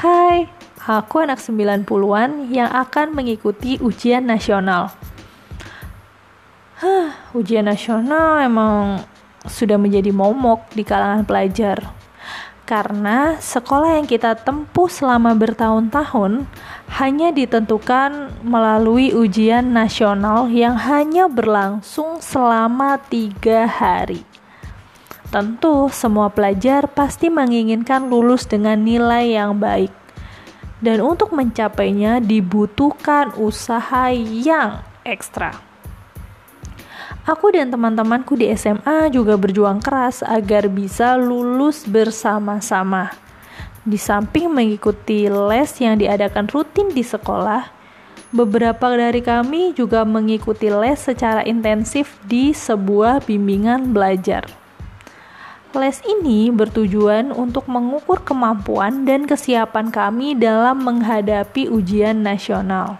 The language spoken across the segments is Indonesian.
Hai, aku anak 90-an yang akan mengikuti ujian nasional. Hah, ujian nasional emang sudah menjadi momok di kalangan pelajar. Karena sekolah yang kita tempuh selama bertahun-tahun hanya ditentukan melalui ujian nasional yang hanya berlangsung selama tiga hari. Tentu, semua pelajar pasti menginginkan lulus dengan nilai yang baik, dan untuk mencapainya dibutuhkan usaha yang ekstra. Aku dan teman-temanku di SMA juga berjuang keras agar bisa lulus bersama-sama. Di samping mengikuti les yang diadakan rutin di sekolah, beberapa dari kami juga mengikuti les secara intensif di sebuah bimbingan belajar. Les ini bertujuan untuk mengukur kemampuan dan kesiapan kami dalam menghadapi ujian nasional.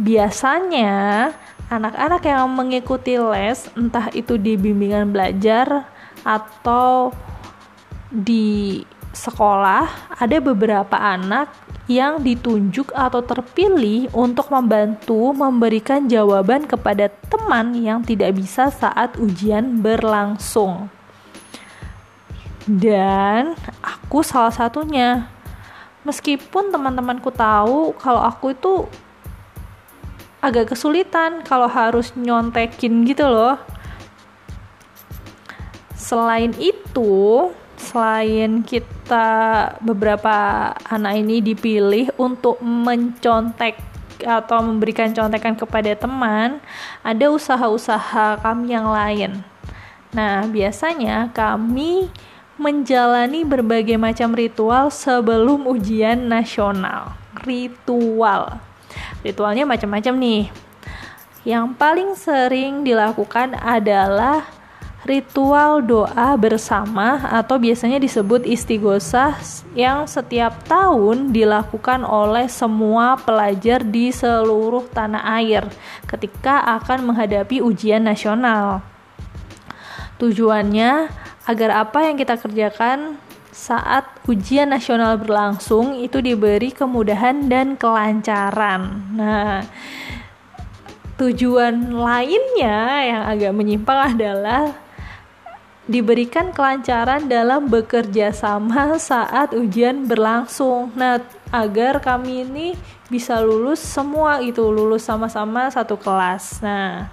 Biasanya, anak-anak yang mengikuti les entah itu di bimbingan belajar atau di sekolah ada beberapa anak yang ditunjuk atau terpilih untuk membantu memberikan jawaban kepada teman yang tidak bisa saat ujian berlangsung. Dan aku salah satunya. Meskipun teman-temanku tahu kalau aku itu agak kesulitan kalau harus nyontekin gitu loh. Selain itu, selain kita beberapa anak ini dipilih untuk mencontek atau memberikan contekan kepada teman, ada usaha-usaha kami yang lain. Nah, biasanya kami menjalani berbagai macam ritual sebelum ujian nasional. Ritual Ritualnya macam-macam nih. Yang paling sering dilakukan adalah ritual doa bersama atau biasanya disebut istighosah yang setiap tahun dilakukan oleh semua pelajar di seluruh tanah air ketika akan menghadapi ujian nasional. Tujuannya agar apa yang kita kerjakan saat ujian nasional berlangsung itu diberi kemudahan dan kelancaran. Nah, tujuan lainnya yang agak menyimpang adalah diberikan kelancaran dalam bekerja sama saat ujian berlangsung. Nah, agar kami ini bisa lulus semua itu, lulus sama-sama satu kelas. Nah,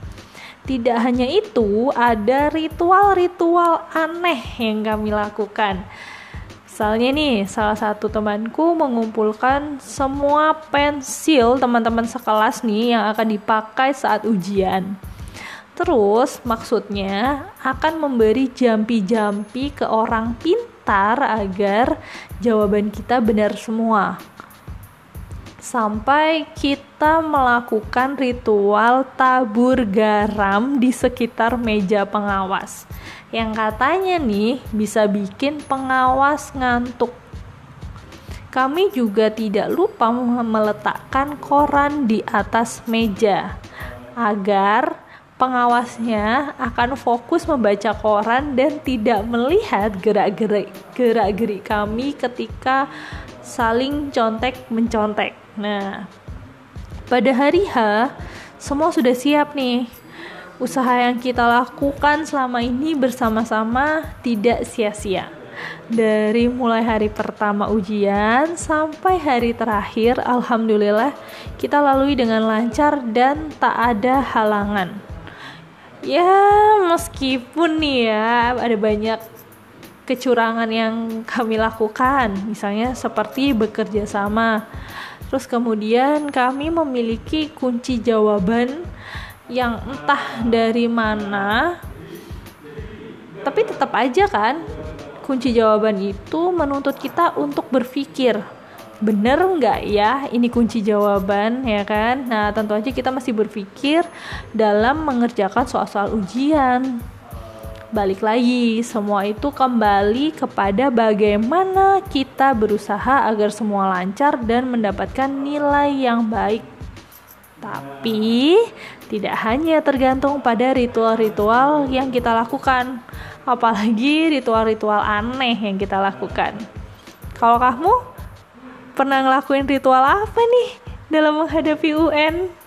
tidak hanya itu, ada ritual-ritual aneh yang kami lakukan. Misalnya nih, salah satu temanku mengumpulkan semua pensil teman-teman sekelas nih yang akan dipakai saat ujian. Terus maksudnya akan memberi jampi-jampi ke orang pintar agar jawaban kita benar semua. Sampai kita melakukan ritual tabur garam di sekitar meja pengawas yang katanya nih bisa bikin pengawas ngantuk. Kami juga tidak lupa meletakkan koran di atas meja agar pengawasnya akan fokus membaca koran dan tidak melihat gerak-gerik gerak-gerik kami ketika saling contek mencontek. Nah, pada hari H semua sudah siap nih usaha yang kita lakukan selama ini bersama-sama tidak sia-sia. Dari mulai hari pertama ujian sampai hari terakhir, alhamdulillah kita lalui dengan lancar dan tak ada halangan. Ya, meskipun nih ya ada banyak kecurangan yang kami lakukan, misalnya seperti bekerja sama. Terus kemudian kami memiliki kunci jawaban yang entah dari mana. Tapi tetap aja kan kunci jawaban itu menuntut kita untuk berpikir bener nggak ya? Ini kunci jawaban ya kan? Nah tentu aja kita masih berpikir dalam mengerjakan soal-soal ujian. Balik lagi semua itu kembali kepada bagaimana kita berusaha agar semua lancar dan mendapatkan nilai yang baik. Tapi tidak hanya tergantung pada ritual-ritual yang kita lakukan, apalagi ritual-ritual aneh yang kita lakukan. Kalau kamu pernah ngelakuin ritual apa nih dalam menghadapi UN?